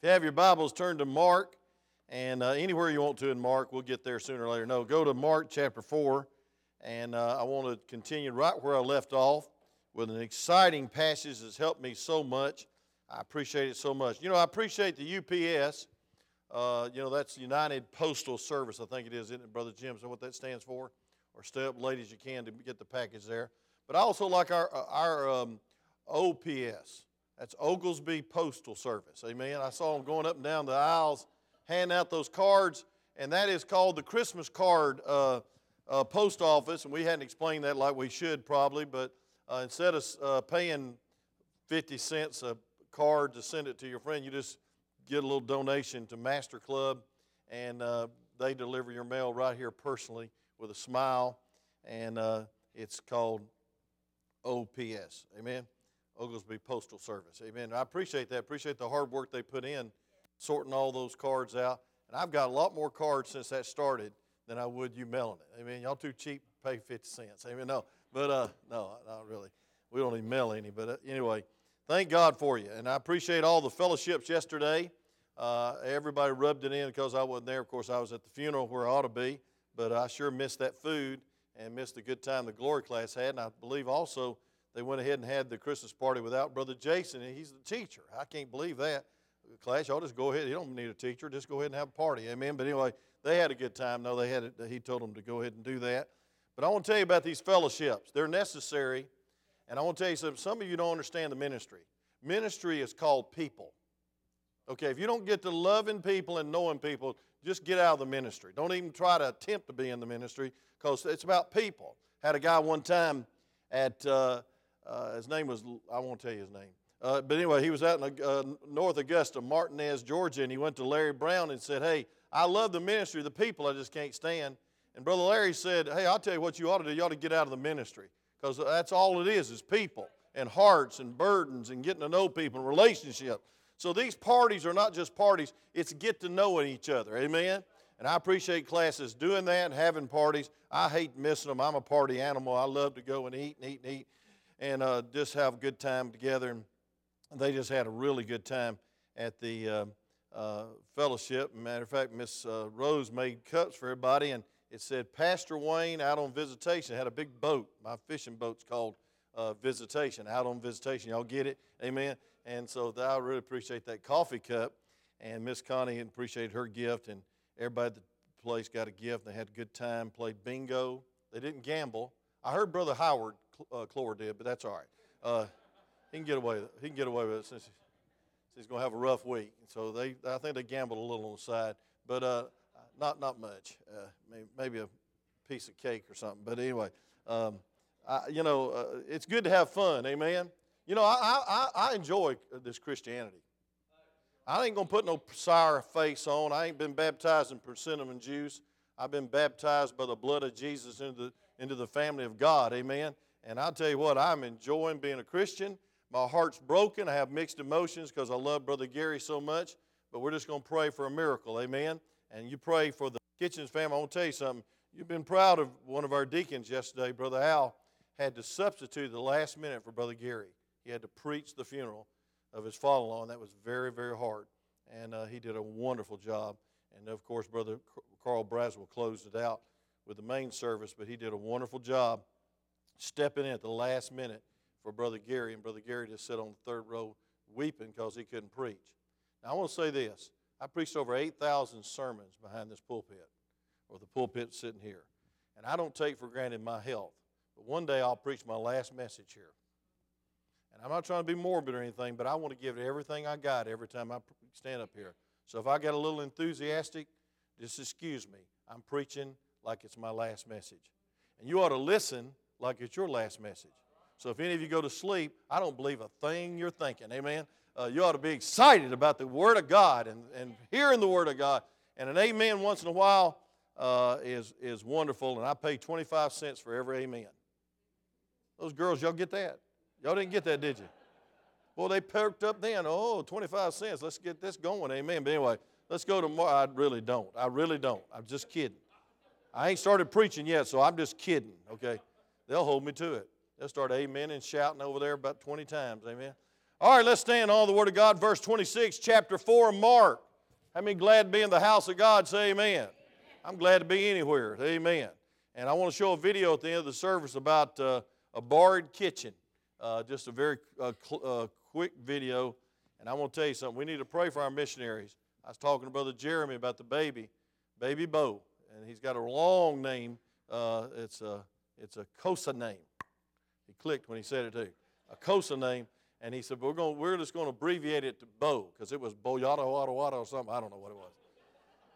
If you have your Bibles, turn to Mark, and uh, anywhere you want to in Mark, we'll get there sooner or later. No, go to Mark chapter 4, and uh, I want to continue right where I left off with an exciting passage that's helped me so much. I appreciate it so much. You know, I appreciate the UPS. Uh, you know, that's United Postal Service, I think it is, isn't it, Brother Jim? Is that what that stands for? Or stay up late as you can to get the package there. But I also like our, our um, OPS. That's Oglesby Postal Service. Amen. I saw them going up and down the aisles, handing out those cards, and that is called the Christmas card uh, uh, post office. And we hadn't explained that like we should probably, but uh, instead of uh, paying 50 cents a card to send it to your friend, you just get a little donation to Master Club, and uh, they deliver your mail right here personally with a smile, and uh, it's called OPS. Amen. Oglesby Postal Service. Amen. I appreciate that. Appreciate the hard work they put in sorting all those cards out. And I've got a lot more cards since that started than I would you mailing it. Amen. Y'all too cheap to pay 50 cents. Amen. No, but uh, no, not really. We don't even mail any. But uh, anyway, thank God for you. And I appreciate all the fellowships yesterday. Uh, everybody rubbed it in because I wasn't there. Of course, I was at the funeral where I ought to be, but I sure missed that food and missed the good time the glory class had. And I believe also they went ahead and had the Christmas party without Brother Jason, and he's the teacher. I can't believe that. Class, y'all just go ahead. You don't need a teacher. Just go ahead and have a party. Amen. But anyway, they had a good time. No, they had it. He told them to go ahead and do that. But I want to tell you about these fellowships. They're necessary. And I want to tell you something. Some of you don't understand the ministry. Ministry is called people. Okay, if you don't get to loving people and knowing people, just get out of the ministry. Don't even try to attempt to be in the ministry because it's about people. Had a guy one time at uh, uh, his name was, I won't tell you his name. Uh, but anyway, he was out in uh, North Augusta, Martinez, Georgia, and he went to Larry Brown and said, Hey, I love the ministry, of the people I just can't stand. And Brother Larry said, Hey, I'll tell you what you ought to do. You ought to get out of the ministry because that's all it is, is people and hearts and burdens and getting to know people and relationships. So these parties are not just parties, it's get to knowing each other. Amen? And I appreciate classes doing that and having parties. I hate missing them. I'm a party animal. I love to go and eat and eat and eat and uh, just have a good time together. And they just had a really good time at the uh, uh, fellowship. Matter of fact, Miss uh, Rose made cups for everybody, and it said Pastor Wayne out on visitation. Had a big boat. My fishing boat's called uh, Visitation. Out on visitation. Y'all get it? Amen. And so I really appreciate that coffee cup. And Miss Connie appreciated her gift, and everybody at the place got a gift. They had a good time. Played bingo. They didn't gamble. I heard Brother Howard uh, Clore did, but that's all right. Uh, he can get away with it. He can get away with it since, he's going to have a rough week. So they, I think they gambled a little on the side, but uh, not not much. Uh, maybe, maybe, a piece of cake or something. But anyway, um, I, you know, uh, it's good to have fun. Amen. You know, I, I, I enjoy this Christianity. I ain't gonna put no sour face on. I ain't been baptized in persimmon juice. I've been baptized by the blood of Jesus into the into the family of God. Amen. And I'll tell you what, I'm enjoying being a Christian. My heart's broken. I have mixed emotions because I love Brother Gary so much. But we're just going to pray for a miracle. Amen. And you pray for the Kitchens family. I want to tell you something. You've been proud of one of our deacons yesterday. Brother Al had to substitute the last minute for Brother Gary. He had to preach the funeral of his father in law, and that was very, very hard. And uh, he did a wonderful job. And of course, Brother Carl Braswell closed it out with the main service, but he did a wonderful job stepping in at the last minute for Brother Gary, and Brother Gary just sat on the third row weeping because he couldn't preach. Now, I want to say this I preached over 8,000 sermons behind this pulpit, or the pulpit sitting here. And I don't take for granted my health, but one day I'll preach my last message here. And I'm not trying to be morbid or anything, but I want to give it everything I got every time I stand up here. So if I get a little enthusiastic, just excuse me. I'm preaching like it's my last message. And you ought to listen like it's your last message. So if any of you go to sleep, I don't believe a thing you're thinking. Amen. Uh, you ought to be excited about the Word of God and, and hearing the Word of God. And an amen once in a while uh, is, is wonderful. And I pay 25 cents for every amen. Those girls, y'all get that? Y'all didn't get that, did you? Well, they perked up then. Oh, 25 cents. Let's get this going. Amen. But anyway, let's go to. I really don't. I really don't. I'm just kidding. I ain't started preaching yet, so I'm just kidding, okay? They'll hold me to it. They'll start amen and shouting over there about 20 times, amen? All right, let's stand on the Word of God, verse 26, chapter 4, Mark. How many glad to be in the house of God? Say amen. I'm glad to be anywhere. Amen. And I want to show a video at the end of the service about uh, a barred kitchen. Uh, just a very uh, cl- uh, quick video. And I want to tell you something. We need to pray for our missionaries. I was talking to Brother Jeremy about the baby, Baby Bo. And he's got a long name. Uh, it's, a, it's a Xhosa name. He clicked when he said it too. A Xhosa name. And he said, we're, going, we're just going to abbreviate it to Bo because it was Boyata Wada Wada or something. I don't know what it was.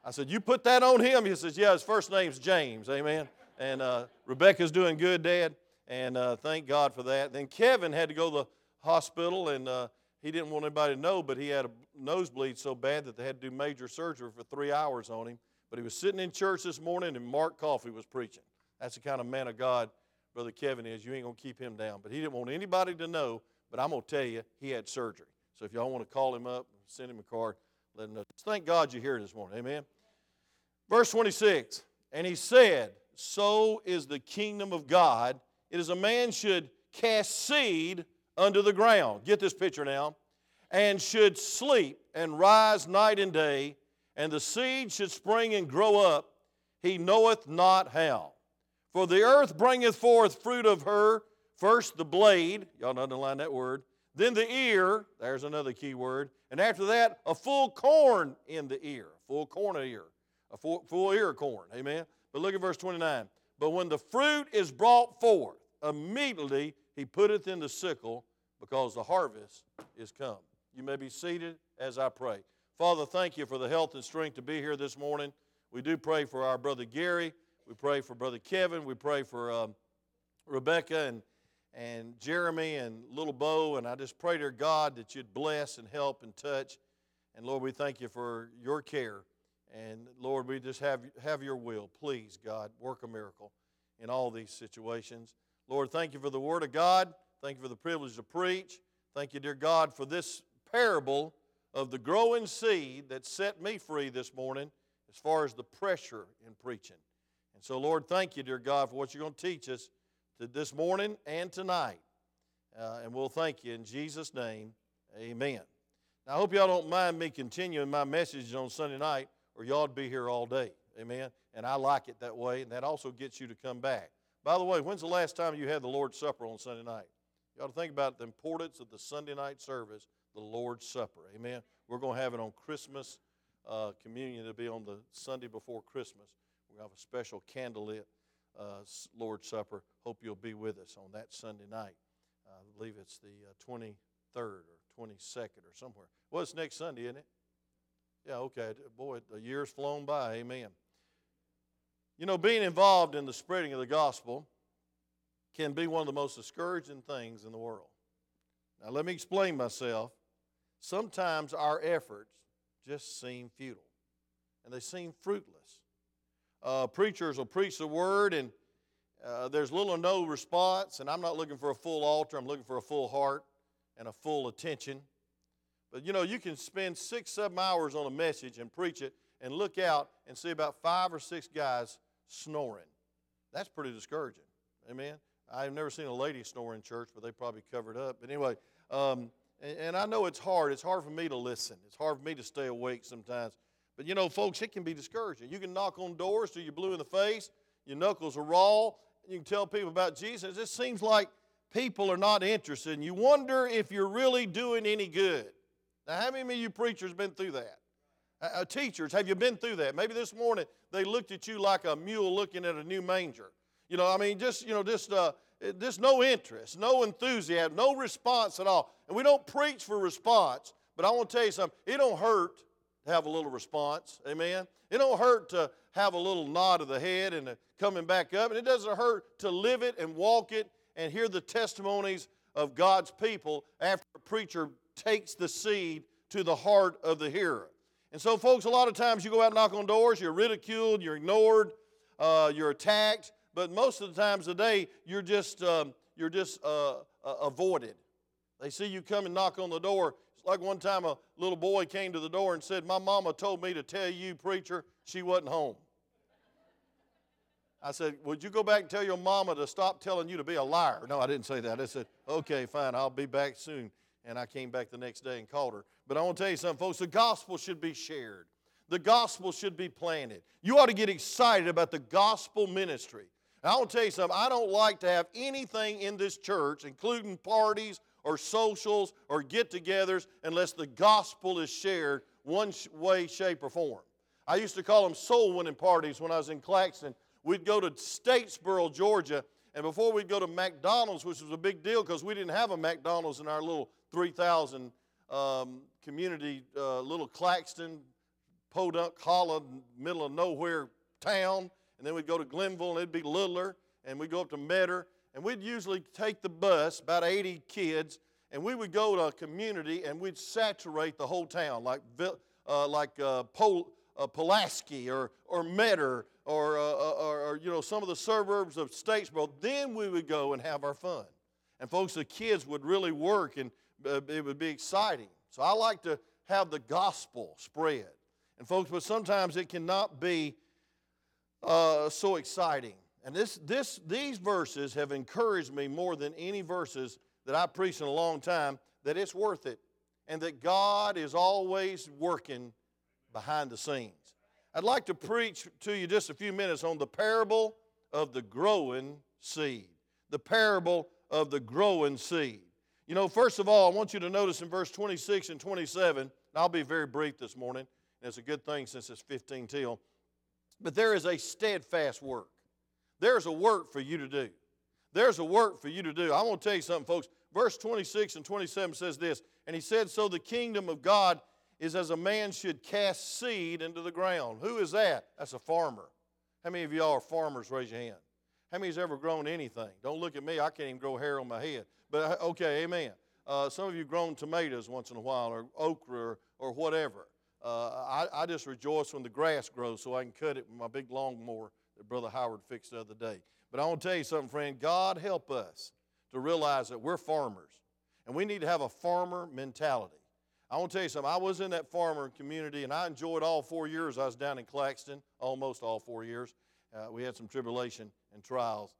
I said, You put that on him? He says, Yeah, his first name's James. Amen. And uh, Rebecca's doing good, Dad. And uh, thank God for that. Then Kevin had to go to the hospital, and uh, he didn't want anybody to know, but he had a nosebleed so bad that they had to do major surgery for three hours on him. But he was sitting in church this morning, and Mark Coffey was preaching. That's the kind of man of God Brother Kevin is. You ain't going to keep him down. But he didn't want anybody to know, but I'm going to tell you, he had surgery. So if y'all want to call him up, send him a card, let him know. Thank God you're here this morning. Amen. Verse 26 And he said, So is the kingdom of God. It is a man should cast seed under the ground. Get this picture now. And should sleep and rise night and day, and the seed should spring and grow up. He knoweth not how. For the earth bringeth forth fruit of her, first the blade, y'all underline that word, then the ear, there's another key word, and after that, a full corn in the ear, full corn ear a full, full ear of corn. Amen. But look at verse 29. But when the fruit is brought forth, immediately he putteth in the sickle, because the harvest is come. You may be seated as I pray. Father, thank you for the health and strength to be here this morning. We do pray for our brother Gary. We pray for brother Kevin. We pray for um, Rebecca and, and Jeremy and little Bo. And I just pray, to God, that you'd bless and help and touch. And Lord, we thank you for your care. And Lord, we just have, have your will. Please, God, work a miracle in all these situations. Lord, thank you for the Word of God. Thank you for the privilege to preach. Thank you, dear God, for this parable of the growing seed that set me free this morning as far as the pressure in preaching. So, Lord, thank you, dear God, for what you're going to teach us this morning and tonight. Uh, and we'll thank you in Jesus' name. Amen. Now, I hope y'all don't mind me continuing my message on Sunday night or y'all'd be here all day. Amen. And I like it that way, and that also gets you to come back. By the way, when's the last time you had the Lord's Supper on Sunday night? You ought to think about the importance of the Sunday night service, the Lord's Supper. Amen. We're going to have it on Christmas uh, communion. It'll be on the Sunday before Christmas. We're have a special candlelit uh, Lord's Supper. Hope you'll be with us on that Sunday night. I believe it's the 23rd uh, or 22nd or somewhere. Well, it's next Sunday, isn't it? Yeah, okay. Boy, the year's flown by. Amen. You know, being involved in the spreading of the gospel can be one of the most discouraging things in the world. Now, let me explain myself. Sometimes our efforts just seem futile and they seem fruitless. Uh, preachers will preach the word and uh, there's little or no response, and I'm not looking for a full altar, I'm looking for a full heart and a full attention. But you know, you can spend six, seven hours on a message and preach it and look out and see about five or six guys snoring. That's pretty discouraging. Amen. I've never seen a lady snore in church, but they probably covered up. But anyway, um, and, and I know it's hard. It's hard for me to listen. It's hard for me to stay awake sometimes. But you know, folks, it can be discouraging. You can knock on doors till you're blue in the face, your knuckles are raw, and you can tell people about Jesus. It seems like people are not interested, and you wonder if you're really doing any good. Now, how many of you preachers been through that? Uh, uh, teachers, have you been through that? Maybe this morning they looked at you like a mule looking at a new manger. You know, I mean, just, you know, just, uh, just no interest, no enthusiasm, no response at all. And we don't preach for response, but I want to tell you something. It don't hurt have a little response. Amen? It don't hurt to have a little nod of the head and coming back up. And it doesn't hurt to live it and walk it and hear the testimonies of God's people after a preacher takes the seed to the heart of the hearer. And so, folks, a lot of times you go out and knock on doors, you're ridiculed, you're ignored, uh, you're attacked, but most of the times today, you're just, um, you're just uh, uh, avoided. They see you come and knock on the door. Like one time a little boy came to the door and said, My mama told me to tell you, preacher, she wasn't home. I said, Would you go back and tell your mama to stop telling you to be a liar? No, I didn't say that. I said, Okay, fine, I'll be back soon and I came back the next day and called her. But I want to tell you something, folks. The gospel should be shared. The gospel should be planted. You ought to get excited about the gospel ministry. I want to tell you something. I don't like to have anything in this church, including parties or socials or get-togethers, unless the gospel is shared one way, shape, or form. I used to call them soul winning parties when I was in Claxton. We'd go to Statesboro, Georgia, and before we'd go to McDonald's, which was a big deal because we didn't have a McDonald's in our little 3,000 um, community, uh, little Claxton, Podunk, Holland, middle of nowhere town. And then we'd go to Glennville, and it'd be littler. And we'd go up to Metter, and we'd usually take the bus, about 80 kids, and we would go to a community and we'd saturate the whole town, like, uh, like uh, Pol, uh, Pulaski or, or Metter or, uh, uh, or, or, you know, some of the suburbs of Statesboro. Then we would go and have our fun. And folks, the kids would really work and uh, it would be exciting. So I like to have the gospel spread. And folks, but sometimes it cannot be so exciting. And this, this, these verses have encouraged me more than any verses that I've preached in a long time that it's worth it and that God is always working behind the scenes. I'd like to preach to you just a few minutes on the parable of the growing seed. The parable of the growing seed. You know, first of all, I want you to notice in verse 26 and 27, and I'll be very brief this morning, and it's a good thing since it's 15 till, but there is a steadfast work. There's a work for you to do. There's a work for you to do. I want to tell you something, folks. Verse 26 and 27 says this, and he said, So the kingdom of God is as a man should cast seed into the ground. Who is that? That's a farmer. How many of y'all are farmers? Raise your hand. How many's ever grown anything? Don't look at me. I can't even grow hair on my head. But uh, okay, amen. Uh, some of you grown tomatoes once in a while, or okra, or, or whatever. Uh, I, I just rejoice when the grass grows so I can cut it with my big lawnmower that Brother Howard fixed the other day. But I want to tell you something, friend. God help us to realize that we're farmers, and we need to have a farmer mentality. I want to tell you something. I was in that farmer community, and I enjoyed all four years I was down in Claxton, almost all four years. Uh, we had some tribulation and trials.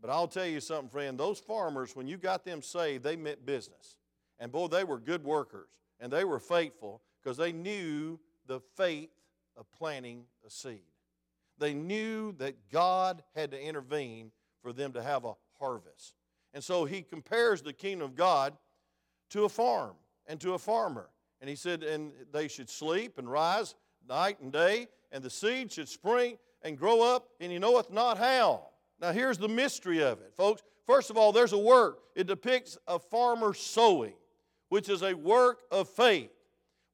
But I'll tell you something, friend. Those farmers, when you got them saved, they meant business. And boy, they were good workers, and they were faithful because they knew the faith of planting a seed. They knew that God had to intervene for them to have a harvest. And so he compares the kingdom of God to a farm and to a farmer. And he said, and they should sleep and rise night and day, and the seed should spring and grow up, and you knoweth not how. Now, here's the mystery of it, folks. First of all, there's a work. It depicts a farmer sowing, which is a work of faith.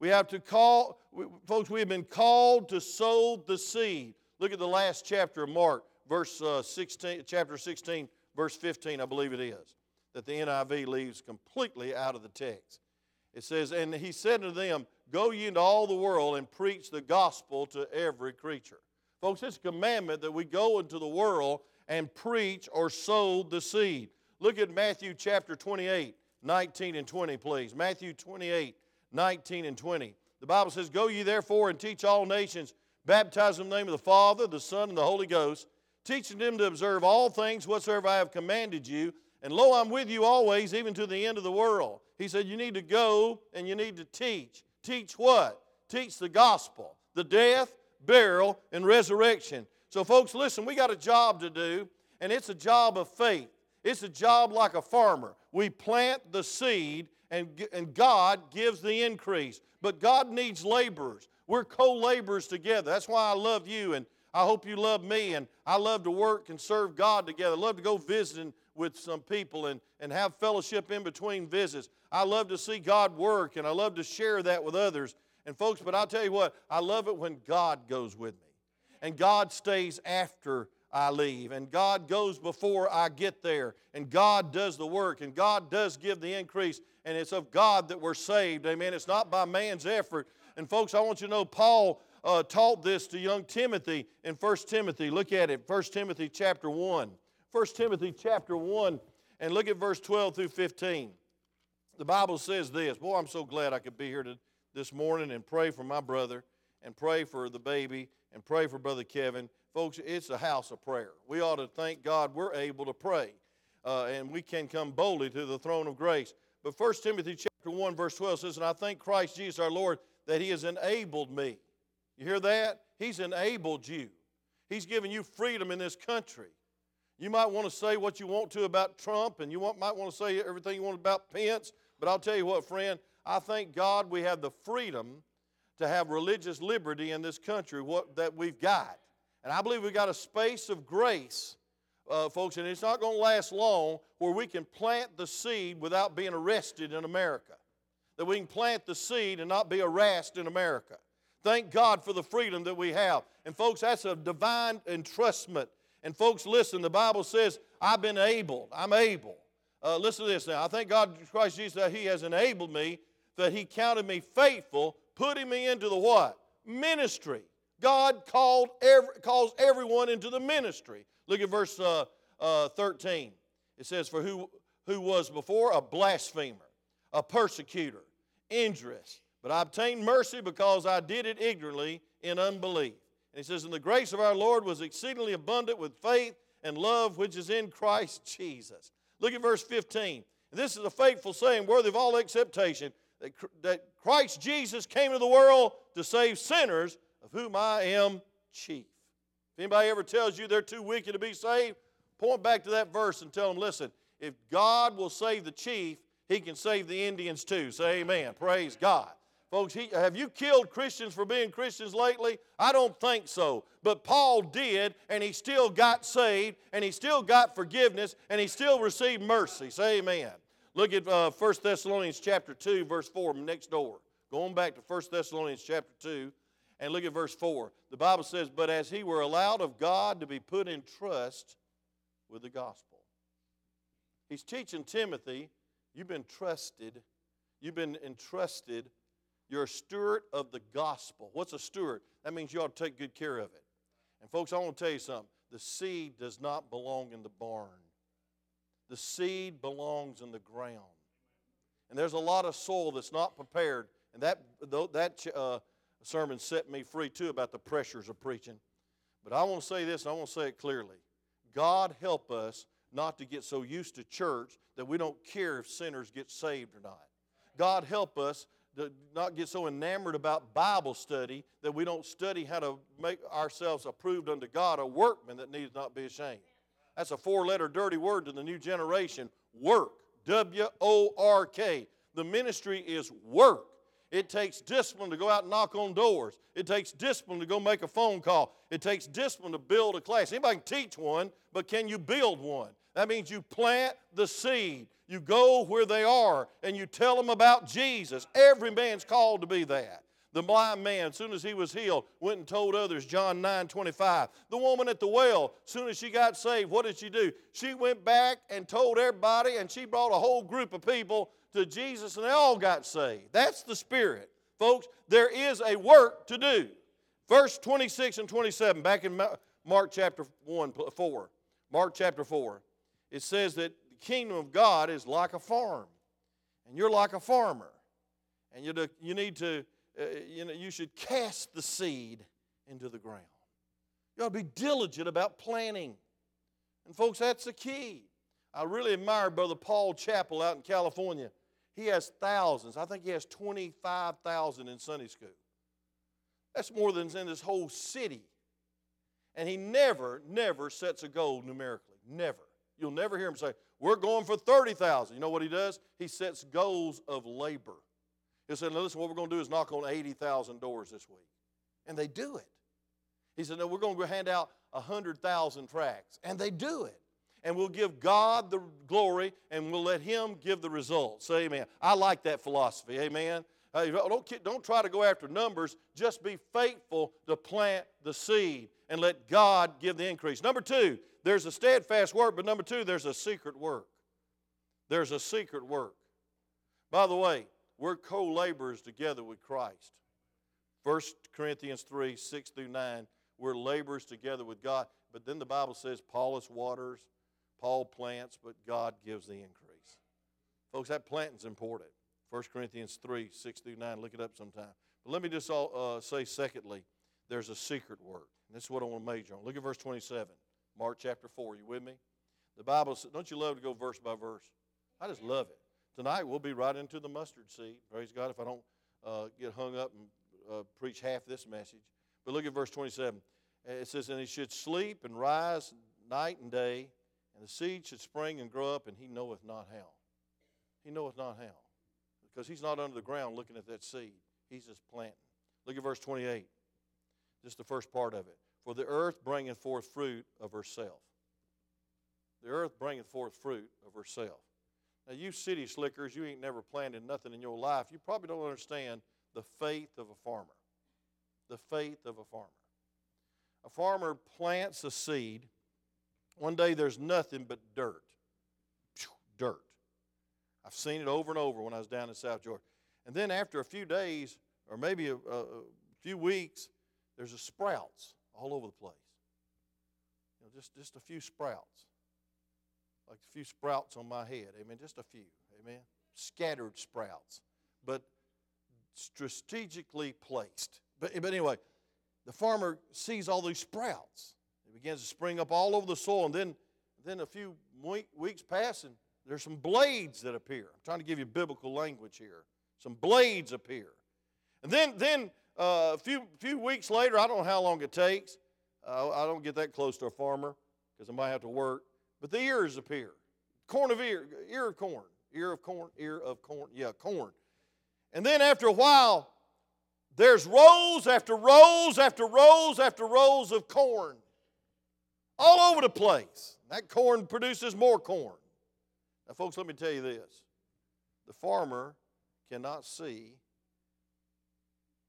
We have to call, folks, we have been called to sow the seed. Look at the last chapter of Mark, verse uh, 16, chapter 16, verse 15, I believe it is, that the NIV leaves completely out of the text. It says, And he said to them, Go ye into all the world and preach the gospel to every creature. Folks, it's a commandment that we go into the world and preach or sow the seed. Look at Matthew chapter 28, 19 and 20, please. Matthew 28, 19 and 20. The Bible says, Go ye therefore and teach all nations, baptize them in the name of the Father, the Son, and the Holy Ghost, teaching them to observe all things whatsoever I have commanded you. And lo, I'm with you always, even to the end of the world. He said, You need to go and you need to teach. Teach what? Teach the gospel, the death, burial, and resurrection. So, folks, listen, we got a job to do, and it's a job of faith. It's a job like a farmer. We plant the seed, and, and God gives the increase. But God needs laborers. We're co laborers together. That's why I love you, and I hope you love me. And I love to work and serve God together. I love to go visiting with some people and, and have fellowship in between visits. I love to see God work, and I love to share that with others. And, folks, but I'll tell you what, I love it when God goes with me and God stays after I leave, and God goes before I get there, and God does the work, and God does give the increase, and it's of God that we're saved. Amen. It's not by man's effort. And folks, I want you to know Paul uh, taught this to young Timothy in 1 Timothy. Look at it, 1 Timothy chapter 1. 1 Timothy chapter 1, and look at verse 12 through 15. The Bible says this. Boy, I'm so glad I could be here to, this morning and pray for my brother and pray for the baby and pray for Brother Kevin. Folks, it's a house of prayer. We ought to thank God we're able to pray uh, and we can come boldly to the throne of grace. But 1 Timothy chapter 1, verse 12 says, And I thank Christ Jesus our Lord that he has enabled me. You hear that? He's enabled you. He's given you freedom in this country. You might want to say what you want to about Trump, and you might want to say everything you want about Pence, but I'll tell you what, friend, I thank God we have the freedom to have religious liberty in this country what, that we've got. And I believe we've got a space of grace, uh, folks, and it's not going to last long where we can plant the seed without being arrested in America. That we can plant the seed and not be harassed in America. Thank God for the freedom that we have. And, folks, that's a divine entrustment. And, folks, listen, the Bible says, I've been able. I'm able. Uh, listen to this now. I thank God, Christ Jesus, that He has enabled me, that He counted me faithful, putting me into the what? Ministry. God called every, calls everyone into the ministry. Look at verse uh, uh, 13. It says, For who, who was before a blasphemer, a persecutor, injurious, but I obtained mercy because I did it ignorantly in unbelief. And he says, And the grace of our Lord was exceedingly abundant with faith and love which is in Christ Jesus. Look at verse 15. And this is a faithful saying, worthy of all acceptation, that, that Christ Jesus came to the world to save sinners, of whom I am chief. If anybody ever tells you they're too wicked to be saved, point back to that verse and tell them, listen, if God will save the chief, he can save the Indians too. Say amen. Praise God. Folks, he, have you killed Christians for being Christians lately? I don't think so. But Paul did, and he still got saved, and he still got forgiveness, and he still received mercy. Say amen. Look at uh, 1 Thessalonians chapter 2, verse 4, next door. Going back to 1 Thessalonians chapter 2, and look at verse 4. The Bible says, But as he were allowed of God to be put in trust with the gospel. He's teaching Timothy, you've been trusted, you've been entrusted you're a steward of the gospel. What's a steward? That means you ought to take good care of it. And, folks, I want to tell you something. The seed does not belong in the barn, the seed belongs in the ground. And there's a lot of soil that's not prepared. And that, that uh, sermon set me free, too, about the pressures of preaching. But I want to say this, and I want to say it clearly. God help us not to get so used to church that we don't care if sinners get saved or not. God help us to not get so enamored about Bible study that we don't study how to make ourselves approved unto God, a workman that needs not be ashamed. That's a four letter dirty word to the new generation work. W O R K. The ministry is work. It takes discipline to go out and knock on doors. It takes discipline to go make a phone call. It takes discipline to build a class. Anybody can teach one, but can you build one? That means you plant the seed. You go where they are and you tell them about Jesus. Every man's called to be that. The blind man, as soon as he was healed, went and told others, John 9 25. The woman at the well, as soon as she got saved, what did she do? She went back and told everybody, and she brought a whole group of people to Jesus, and they all got saved. That's the Spirit. Folks, there is a work to do. Verse 26 and 27, back in Mark chapter 1, 4. Mark chapter 4 it says that the kingdom of God is like a farm, and you're like a farmer, and you, you need to, uh, you know, you should cast the seed into the ground. You ought to be diligent about planting. And folks, that's the key. I really admire Brother Paul Chappell out in California. He has thousands. I think he has 25,000 in Sunday school. That's more than in this whole city. And he never, never sets a goal numerically. Never. You'll never hear him say, We're going for 30,000. You know what he does? He sets goals of labor. He said, Listen, what we're going to do is knock on 80,000 doors this week. And they do it. He said, No, we're going to hand out 100,000 tracts. And they do it. And we'll give God the glory and we'll let Him give the results. Say amen. I like that philosophy. Amen. Uh, don't, don't try to go after numbers. Just be faithful to plant the seed and let God give the increase. Number two, there's a steadfast work, but number two, there's a secret work. There's a secret work. By the way, we're co laborers together with Christ. 1 Corinthians 3 6 through 9, we're laborers together with God. But then the Bible says Apollos waters, Paul plants, but God gives the increase. Folks, that planting's important. 1 Corinthians 3 6 through 9, look it up sometime. But let me just all, uh, say, secondly, there's a secret work. This is what I want to major on. Look at verse 27. Mark chapter 4. You with me? The Bible says, don't you love to go verse by verse? I just love it. tonight we'll be right into the mustard seed. Praise God if I don't uh, get hung up and uh, preach half this message. But look at verse 27. It says, And he should sleep and rise night and day, and the seed should spring and grow up, and he knoweth not how. He knoweth not how. Because he's not under the ground looking at that seed, he's just planting. Look at verse 28. Just the first part of it. For the earth bringeth forth fruit of herself. The earth bringeth forth fruit of herself. Now, you city slickers, you ain't never planted nothing in your life. You probably don't understand the faith of a farmer. The faith of a farmer. A farmer plants a seed. One day there's nothing but dirt. Dirt. I've seen it over and over when I was down in South Georgia. And then after a few days, or maybe a, a, few weeks, there's a sprouts all over the place. You know, just, just a few sprouts. Like a few sprouts on my head. Amen. Just a few. Amen. Scattered sprouts. But strategically placed. But, but anyway, the farmer sees all these sprouts. It begins to spring up all over the soil, and then, then a few weeks pass, and there's some blades that appear. I'm trying to give you biblical language here. Some blades appear. And then, then uh, a few, few weeks later, I don't know how long it takes. Uh, I don't get that close to a farmer because I might have to work. But the ears appear. Corn of ear, ear of corn, ear of corn, ear of corn, yeah, corn. And then after a while, there's rows after rows after rows after rows of corn all over the place. That corn produces more corn. Now, folks, let me tell you this the farmer cannot see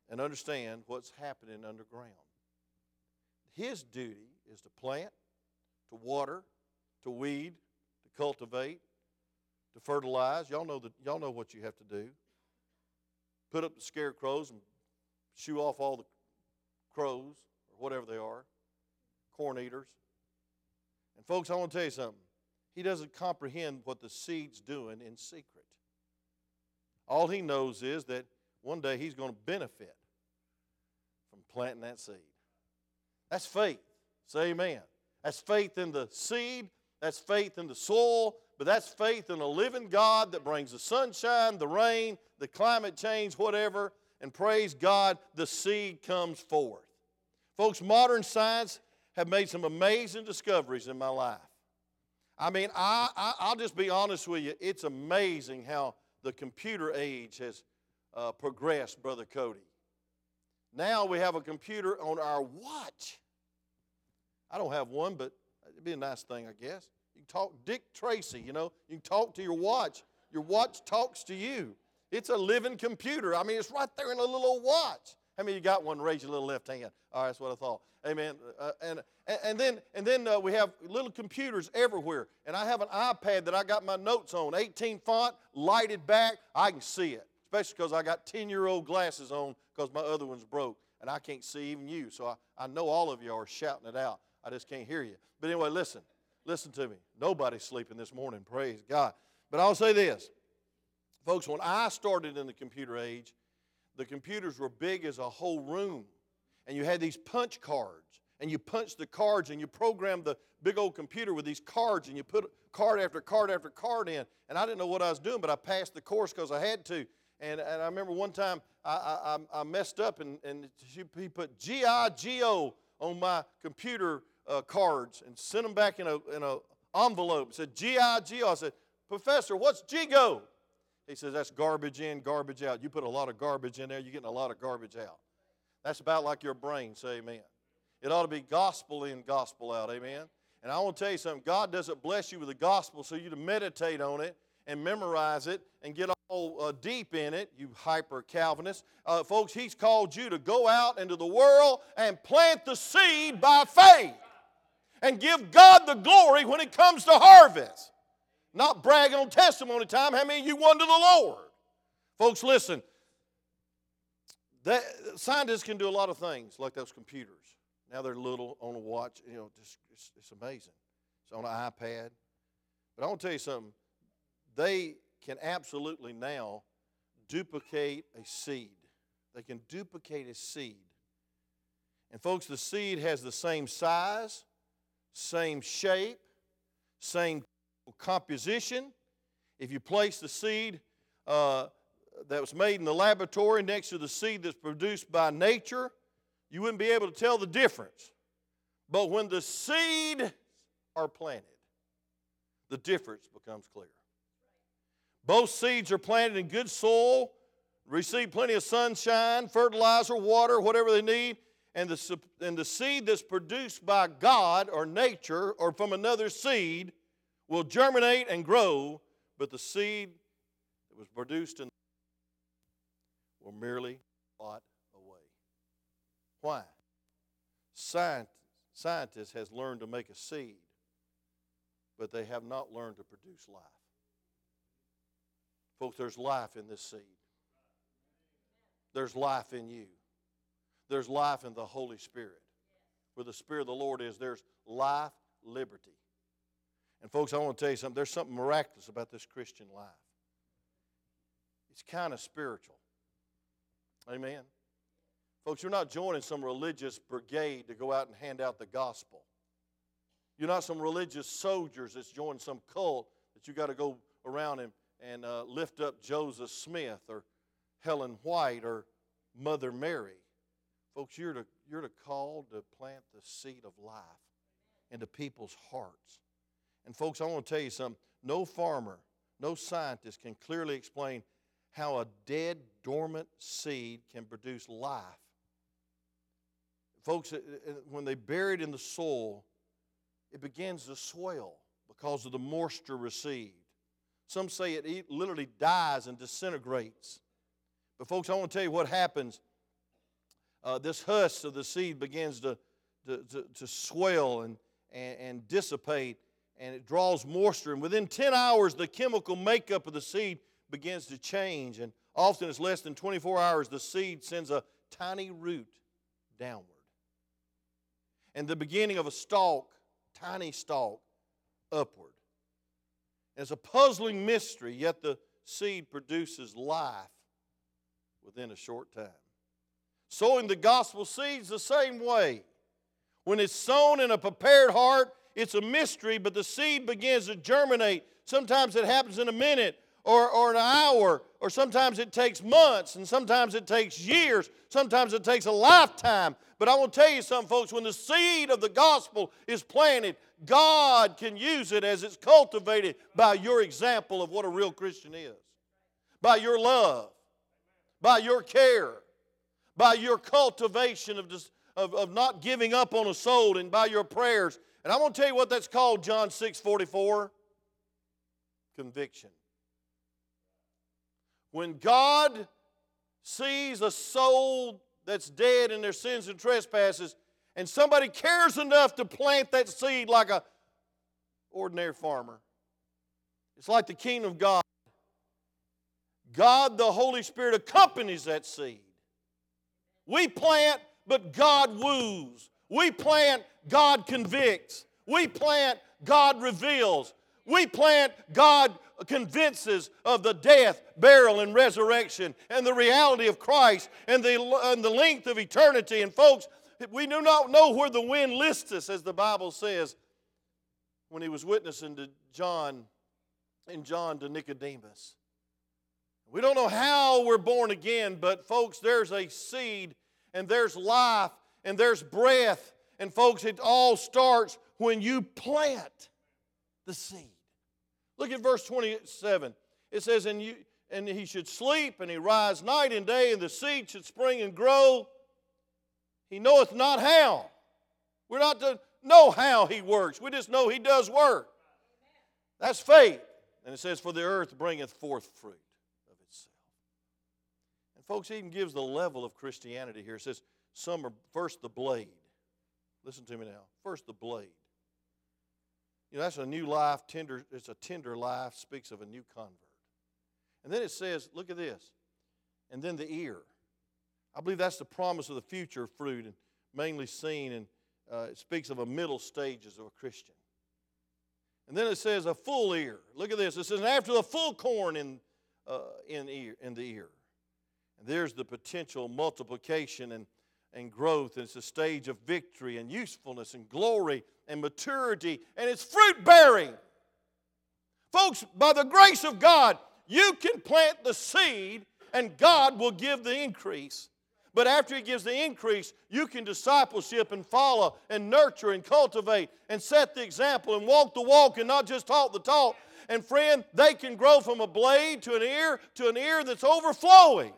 and understand what's happening underground. His duty is to plant, to water, to weed, to cultivate, to fertilize. Y'all know, that, y'all know what you have to do. Put up the scarecrows and shoo off all the crows or whatever they are, corn eaters. And folks, I want to tell you something. He doesn't comprehend what the seed's doing in secret. All he knows is that one day he's going to benefit from planting that seed. That's faith. Say amen. That's faith in the seed, that's faith in the soil, but that's faith in a living God that brings the sunshine, the rain, the climate change, whatever, and praise God, the seed comes forth. Folks, modern science have made some amazing discoveries in my life. I mean, I, I, will just be honest with you. It's amazing how the computer age has uh, Brother Cody. Now we have a computer on our watch. I don't have one, but it'd be a nice thing, I guess. You can talk Dick Tracy, you know, you can talk to your watch. Your watch talks to you. It's a living computer. I mean, it's right there in a little watch. How many of you got one? Raise your little left hand. All right, that's what I thought. Amen. Uh, and, and then, and then uh, we have little computers everywhere. And I have an iPad that I got my notes on, 18 font, lighted back. I can see it, especially because I got 10 year old glasses on because my other one's broke. And I can't see even you. So I, I know all of you are shouting it out. I just can't hear you. But anyway, listen. Listen to me. Nobody's sleeping this morning. Praise God. But I'll say this. Folks, when I started in the computer age, the computers were big as a whole room. And you had these punch cards. And you punched the cards and you programmed the big old computer with these cards and you put card after card after card in. And I didn't know what I was doing, but I passed the course because I had to. And, and I remember one time I, I, I messed up and, and he put G-I-G-O on my computer uh, cards and sent them back in a in a envelope. It said G-I-G-O. I said, Professor, what's G-Go? He says, That's garbage in, garbage out. You put a lot of garbage in there, you're getting a lot of garbage out. That's about like your brain. Say amen. It ought to be gospel in, gospel out. Amen. And I want to tell you something God doesn't bless you with the gospel so you to meditate on it and memorize it and get all uh, deep in it, you hyper Calvinist. Uh, folks, He's called you to go out into the world and plant the seed by faith and give God the glory when it comes to harvest. Not brag on testimony time. How many of you won to the Lord? Folks, listen. That, scientists can do a lot of things like those computers. Now they're little on a watch. You know, just, it's, it's amazing. It's on an iPad. But I want to tell you something. They can absolutely now duplicate a seed. They can duplicate a seed. And folks, the seed has the same size, same shape, same composition. If you place the seed uh, that was made in the laboratory next to the seed that's produced by nature, you wouldn't be able to tell the difference. But when the seed are planted, the difference becomes clear. Both seeds are planted in good soil, receive plenty of sunshine, fertilizer, water, whatever they need, and the, and the seed that's produced by God or nature or from another seed will germinate and grow, but the seed that was produced in will merely rot away. Why? Science, scientists has learned to make a seed, but they have not learned to produce life. Folks, there's life in this seed. There's life in you. There's life in the Holy Spirit. Where the Spirit of the Lord is, there's life, liberty. And, folks, I want to tell you something. There's something miraculous about this Christian life. It's kind of spiritual. Amen. Folks, you're not joining some religious brigade to go out and hand out the gospel. You're not some religious soldiers that's joined some cult that you got to go around and, and uh, lift up Joseph Smith or Helen White or Mother Mary. Folks, you're to, you're to call to plant the seed of life into people's hearts. And, folks, I want to tell you something. No farmer, no scientist can clearly explain how a dead, dormant seed can produce life Folks, when they bury it in the soil, it begins to swell because of the moisture received. Some say it literally dies and disintegrates. But, folks, I want to tell you what happens. Uh, this husk of the seed begins to, to, to, to swell and, and, and dissipate, and it draws moisture. And within 10 hours, the chemical makeup of the seed begins to change. And often it's less than 24 hours, the seed sends a tiny root downward and the beginning of a stalk, tiny stalk, upward. It's a puzzling mystery, yet the seed produces life within a short time. Sowing the gospel seeds the same way. When it's sown in a prepared heart, it's a mystery, but the seed begins to germinate. Sometimes it happens in a minute, or, or an hour, or sometimes it takes months, and sometimes it takes years, sometimes it takes a lifetime. But I to tell you something, folks, when the seed of the gospel is planted, God can use it as it's cultivated by your example of what a real Christian is, by your love, by your care, by your cultivation of, just, of, of not giving up on a soul, and by your prayers. And I'm going to tell you what that's called, John 6 44 conviction. When God sees a soul that's dead in their sins and trespasses, and somebody cares enough to plant that seed like a ordinary farmer, it's like the kingdom of God. God, the Holy Spirit, accompanies that seed. We plant, but God woos. We plant, God convicts. We plant, God reveals. We plant, God convinces of the death, burial, and resurrection and the reality of Christ and the, and the length of eternity. And folks, we do not know where the wind lists us, as the Bible says when he was witnessing to John and John to Nicodemus. We don't know how we're born again, but folks, there's a seed and there's life and there's breath. And folks, it all starts when you plant the seed. Look at verse 27. It says, and, you, and he should sleep, and he rise night and day, and the seed should spring and grow. He knoweth not how. We're not to know how he works. We just know he does work. That's faith. And it says, For the earth bringeth forth fruit of itself. And folks, even gives the level of Christianity here. It says, Some are first the blade. Listen to me now. First the blade. You know, that's a new life, tender, it's a tender life, speaks of a new convert. And then it says, look at this. And then the ear. I believe that's the promise of the future fruit, and mainly seen, and uh, it speaks of a middle stages of a Christian. And then it says a full ear. Look at this. It says, after the full corn in, uh, in, ear, in the ear. And there's the potential multiplication and and growth. It's a stage of victory and usefulness and glory and maturity, and it's fruit bearing. Folks, by the grace of God, you can plant the seed and God will give the increase. But after He gives the increase, you can discipleship and follow and nurture and cultivate and set the example and walk the walk and not just talk the talk. And friend, they can grow from a blade to an ear to an ear that's overflowing.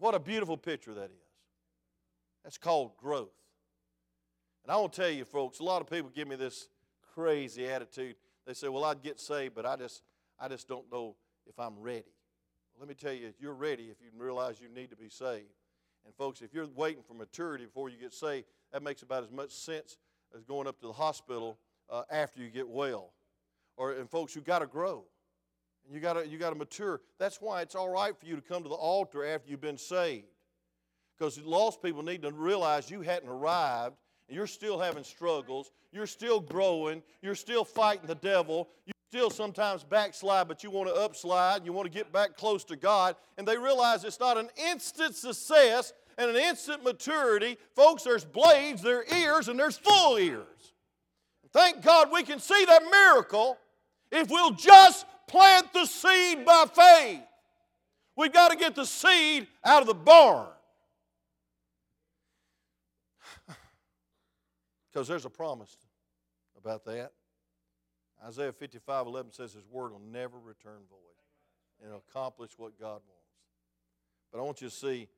What a beautiful picture that is. That's called growth. And I want to tell you, folks, a lot of people give me this crazy attitude. They say, Well, I'd get saved, but I just, I just don't know if I'm ready. Let me tell you, you're ready if you realize you need to be saved. And folks, if you're waiting for maturity before you get saved, that makes about as much sense as going up to the hospital uh, after you get well. Or and folks, you got to grow. And you got to you got to mature. That's why it's all right for you to come to the altar after you've been saved. Because lost people need to realize you hadn't arrived and you're still having struggles. You're still growing. You're still fighting the devil. You still sometimes backslide, but you want to upslide. You want to get back close to God. And they realize it's not an instant success and an instant maturity. Folks, there's blades, there's ears, and there's full ears. Thank God we can see that miracle if we'll just plant the seed by faith. We've got to get the seed out of the barn. Because there's a promise about that. Isaiah 55 11 says his word will never return void and it'll accomplish what God wants. But I want you to see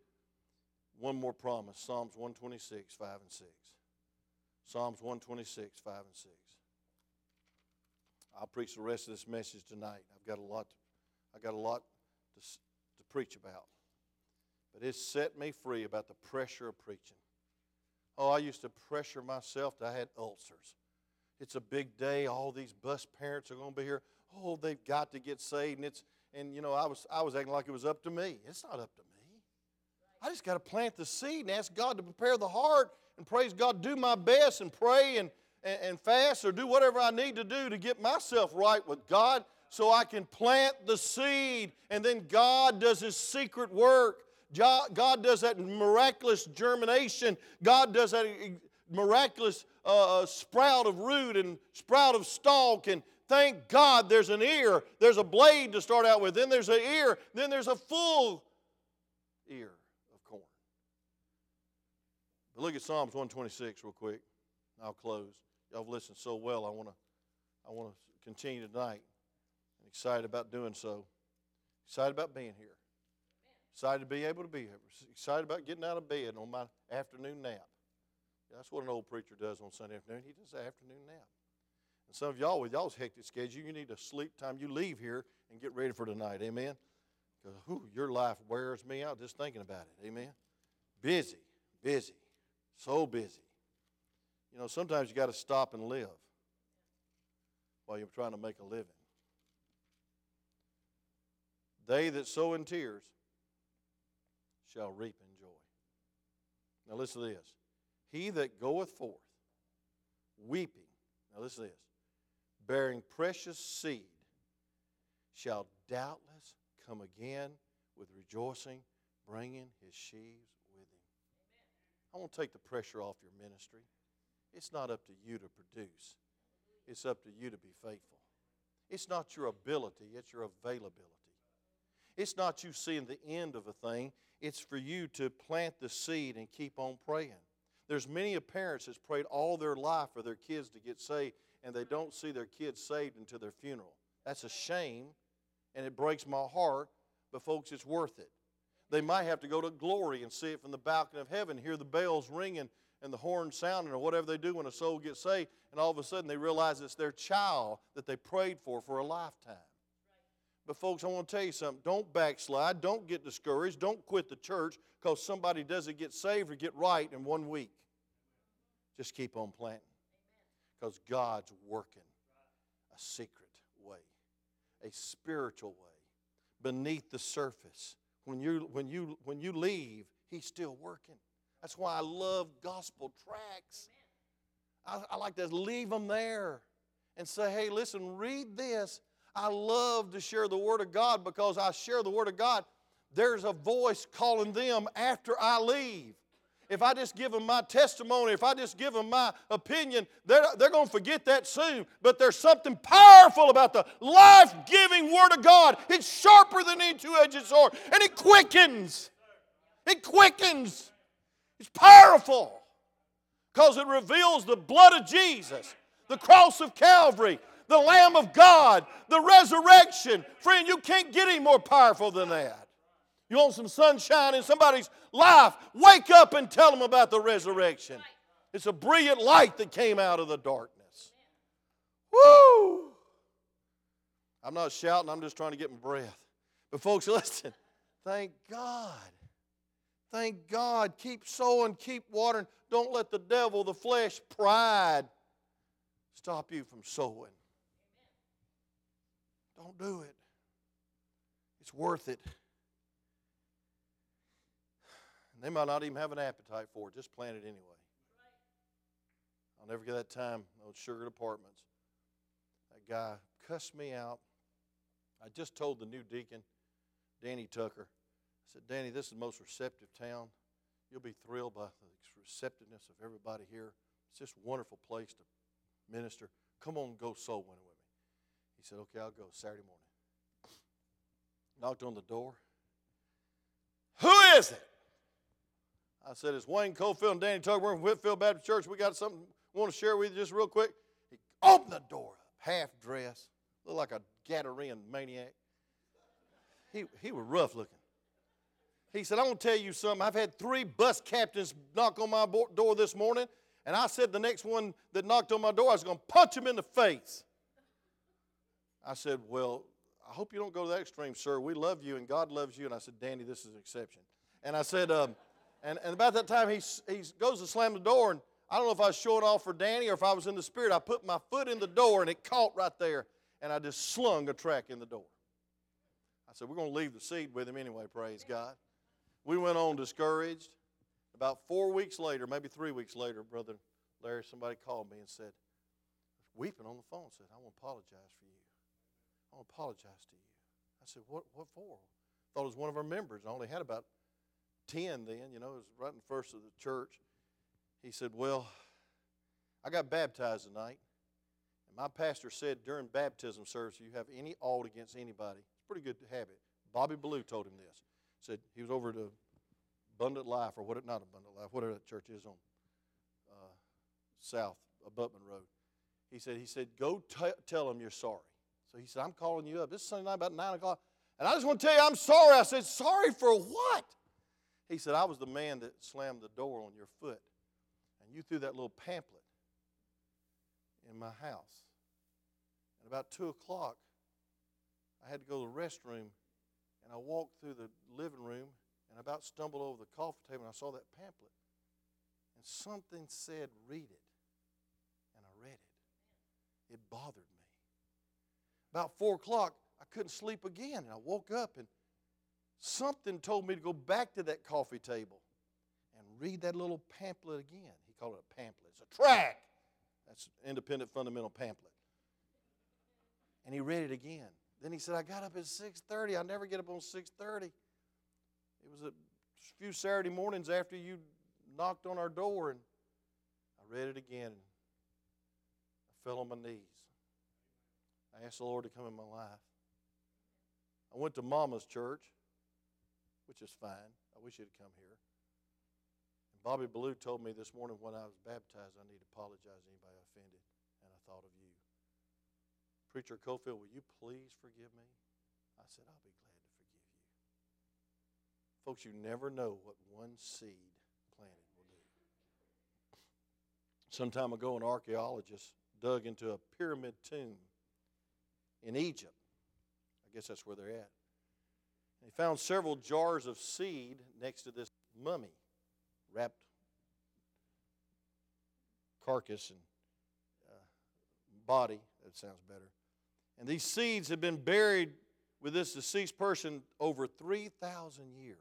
one more promise Psalms 126, 5 and 6. Psalms 126, 5 and 6. I'll preach the rest of this message tonight. I've got a lot to, I got a lot to, to preach about. But it's set me free about the pressure of preaching. Oh, I used to pressure myself. I had ulcers. It's a big day. All these bus parents are going to be here. Oh, they've got to get saved. And it's and you know, I was I was acting like it was up to me. It's not up to me. I just got to plant the seed and ask God to prepare the heart and praise God, do my best and pray and and, and fast or do whatever I need to do to get myself right with God so I can plant the seed and then God does His secret work. God does that miraculous germination. God does that miraculous uh, uh, sprout of root and sprout of stalk. And thank God there's an ear. There's a blade to start out with. Then there's an ear. Then there's a full ear of corn. But look at Psalms 126 real quick. I'll close. Y'all have listened so well. I want to I want to continue tonight. I'm excited about doing so. Excited about being here. Excited to be able to be here. Excited about getting out of bed on my afternoon nap. That's what an old preacher does on Sunday afternoon. He does an afternoon nap. And some of y'all, with y'all's hectic schedule, you need a sleep time you leave here and get ready for tonight. Amen? Because your life wears me out just thinking about it. Amen? Busy, busy, so busy. You know, sometimes you got to stop and live while you're trying to make a living. They that sow in tears shall reap in joy. Now, listen to this. He that goeth forth weeping, now listen to this, bearing precious seed, shall doubtless come again with rejoicing, bringing his sheaves with him. I want to take the pressure off your ministry. It's not up to you to produce, it's up to you to be faithful. It's not your ability, it's your availability. It's not you seeing the end of a thing, it's for you to plant the seed and keep on praying. There's many parents that's prayed all their life for their kids to get saved, and they don't see their kids saved until their funeral. That's a shame, and it breaks my heart, but folks, it's worth it. They might have to go to glory and see it from the balcony of heaven, hear the bells ringing and the horn sounding or whatever they do when a soul gets saved, and all of a sudden they realize it's their child that they prayed for for a lifetime. But, folks, I want to tell you something. Don't backslide. Don't get discouraged. Don't quit the church because somebody doesn't get saved or get right in one week. Just keep on planting because God's working a secret way, a spiritual way, beneath the surface. When you, when you, when you leave, He's still working. That's why I love gospel tracts. I, I like to leave them there and say, hey, listen, read this. I love to share the Word of God because I share the Word of God. There's a voice calling them after I leave. if I just give them my testimony, if I just give them my opinion, they're, they're going to forget that soon. But there's something powerful about the life giving Word of God. It's sharper than any two edged sword, and it quickens. It quickens. It's powerful because it reveals the blood of Jesus, the cross of Calvary, the Lamb of God, the resurrection. Friend, you can't get any more powerful than that. You want some sunshine in somebody's life? Wake up and tell them about the resurrection. It's a brilliant light that came out of the darkness. Woo! I'm not shouting, I'm just trying to get my breath. But, folks, listen, thank God. Thank God. Keep sowing, keep watering. Don't let the devil, the flesh, pride stop you from sowing. Don't do it. It's worth it. They might not even have an appetite for it. Just plant it anyway. I'll never get that time. Those sugar apartments. That guy cussed me out. I just told the new deacon, Danny Tucker, I said, Danny, this is the most receptive town. You'll be thrilled by the receptiveness of everybody here. It's just a wonderful place to minister. Come on, go soul winning. He said, Okay, I'll go Saturday morning. Knocked on the door. Who is it? I said, It's Wayne Cofield and Danny Tucker from Whitfield Baptist Church. We got something we want to share with you just real quick. He opened the door up, half dressed, looked like a Gadarene maniac. He, he was rough looking. He said, I'm going to tell you something. I've had three bus captains knock on my door this morning, and I said the next one that knocked on my door, I was going to punch him in the face. I said, Well, I hope you don't go to that extreme, sir. We love you, and God loves you. And I said, Danny, this is an exception. And I said, um, and, and about that time, he, he goes to slam the door, and I don't know if I was showing off for Danny or if I was in the spirit. I put my foot in the door, and it caught right there, and I just slung a track in the door. I said, We're going to leave the seed with him anyway, praise God. We went on discouraged. About four weeks later, maybe three weeks later, Brother Larry, somebody called me and said, weeping on the phone, said, I want to apologize for you. I want to apologize to you. I said, What, what for? Thought it was one of our members. I only had about 10 then, you know, it was right in the first of the church. He said, Well, I got baptized tonight. And my pastor said during baptism service, you have any ought against anybody. It's pretty good habit. Bobby Ballou told him this. Said he was over to Abundant Life, or what? Not Abundant Life, whatever that church is on uh, South Abutment Road. He said, he said, go t- tell them you're sorry. So he said, I'm calling you up. This is Sunday night about nine o'clock, and I just want to tell you I'm sorry. I said, sorry for what? He said, I was the man that slammed the door on your foot, and you threw that little pamphlet in my house. And about 2 o'clock, I had to go to the restroom, and I walked through the living room and about stumbled over the coffee table, and I saw that pamphlet. And something said, Read it. And I read it. It bothered me. About 4 o'clock, I couldn't sleep again, and I woke up and something told me to go back to that coffee table and read that little pamphlet again. He called it a pamphlet. It's a tract. That's independent fundamental pamphlet. And he read it again. Then he said, I got up at 6.30. I never get up on 6.30. It was a few Saturday mornings after you knocked on our door, and I read it again. I fell on my knees. I asked the Lord to come in my life. I went to Mama's church which is fine. I wish you'd come here. And Bobby Ballou told me this morning when I was baptized, I need to apologize to anybody I offended, and I thought of you. Preacher Cofield, will you please forgive me? I said, I'll be glad to forgive you. Folks, you never know what one seed planted will do. Some time ago, an archaeologist dug into a pyramid tomb in Egypt. I guess that's where they're at. They found several jars of seed next to this mummy, wrapped carcass and uh, body. That sounds better. And these seeds had been buried with this deceased person over 3,000 years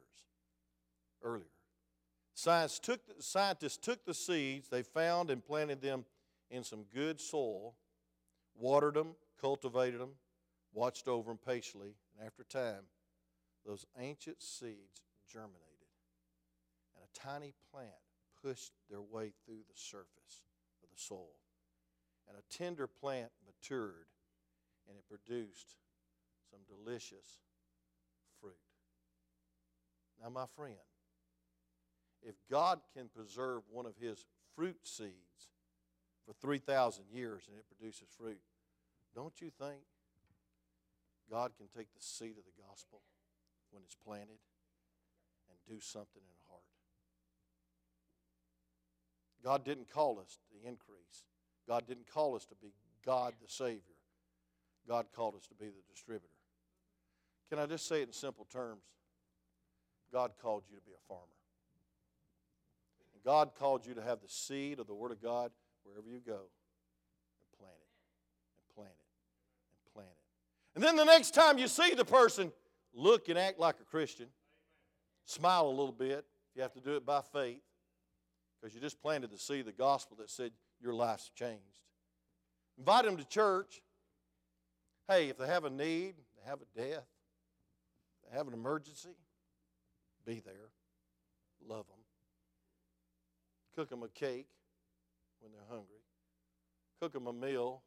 earlier. Science took, scientists took the seeds they found and planted them in some good soil, watered them, cultivated them, watched over them patiently, and after time, those ancient seeds germinated. And a tiny plant pushed their way through the surface of the soil. And a tender plant matured and it produced some delicious fruit. Now, my friend, if God can preserve one of his fruit seeds for 3,000 years and it produces fruit, don't you think God can take the seed of the gospel when it's planted and do something in a heart? God didn't call us to increase. God didn't call us to be God the Savior. God called us to be the distributor. Can I just say it in simple terms? God called you to be a farmer. God called you to have the seed of the Word of God wherever you go and plant it and plant it and plant it. And then the next time you see the person, look and act like a Christian. Smile a little bit. You have to do it by faith because you just planted the seed of the gospel that said your life's changed. Invite them to church. Hey, if they have a need, they have a death, they have an emergency, be there. Love them. Cook them a cake when they're hungry. Cook them a meal.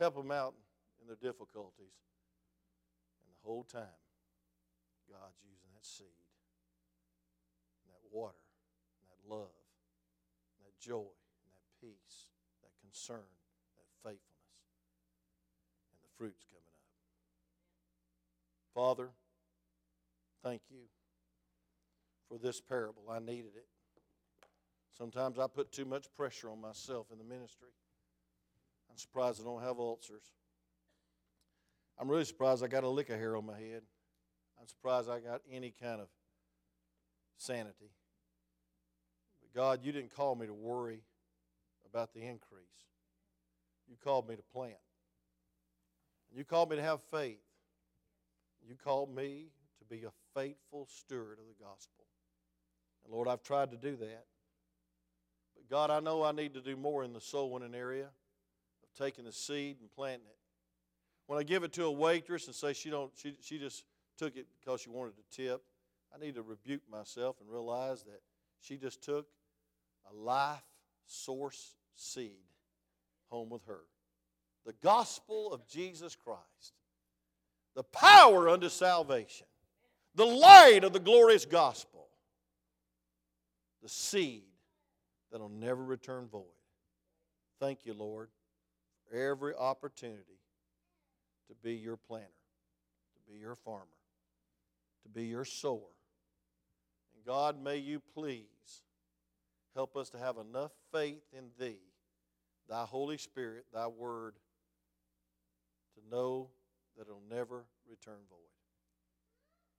Help them out in their difficulties. And the whole time, God's using that seed, and that water, and that love, and that joy, and that peace, that concern, that faithfulness, and the fruit's coming up. Father, thank you for this parable. I needed it. Sometimes I put too much pressure on myself in the ministry. I'm surprised I don't have ulcers. I'm really surprised I got a lick of hair on my head. I'm surprised I got any kind of sanity. But God, you didn't call me to worry about the increase. You called me to plant. You called me to have faith. You called me to be a faithful steward of the gospel. And Lord, I've tried to do that. But God, I know I need to do more in the soul winning area of taking the seed and planting it. When I give it to a waitress and say she don't she, she just took it because she wanted to tip, I need to rebuke myself and realize that she just took a life source seed home with her. The gospel of Jesus Christ, the power unto salvation, the light of the glorious gospel, the seed that'll never return void. Thank you, Lord, for every opportunity to be your planter, to be your farmer, to be your sower. And God, may you please help us to have enough faith in Thee, Thy Holy Spirit, Thy Word, to know that it'll never return void.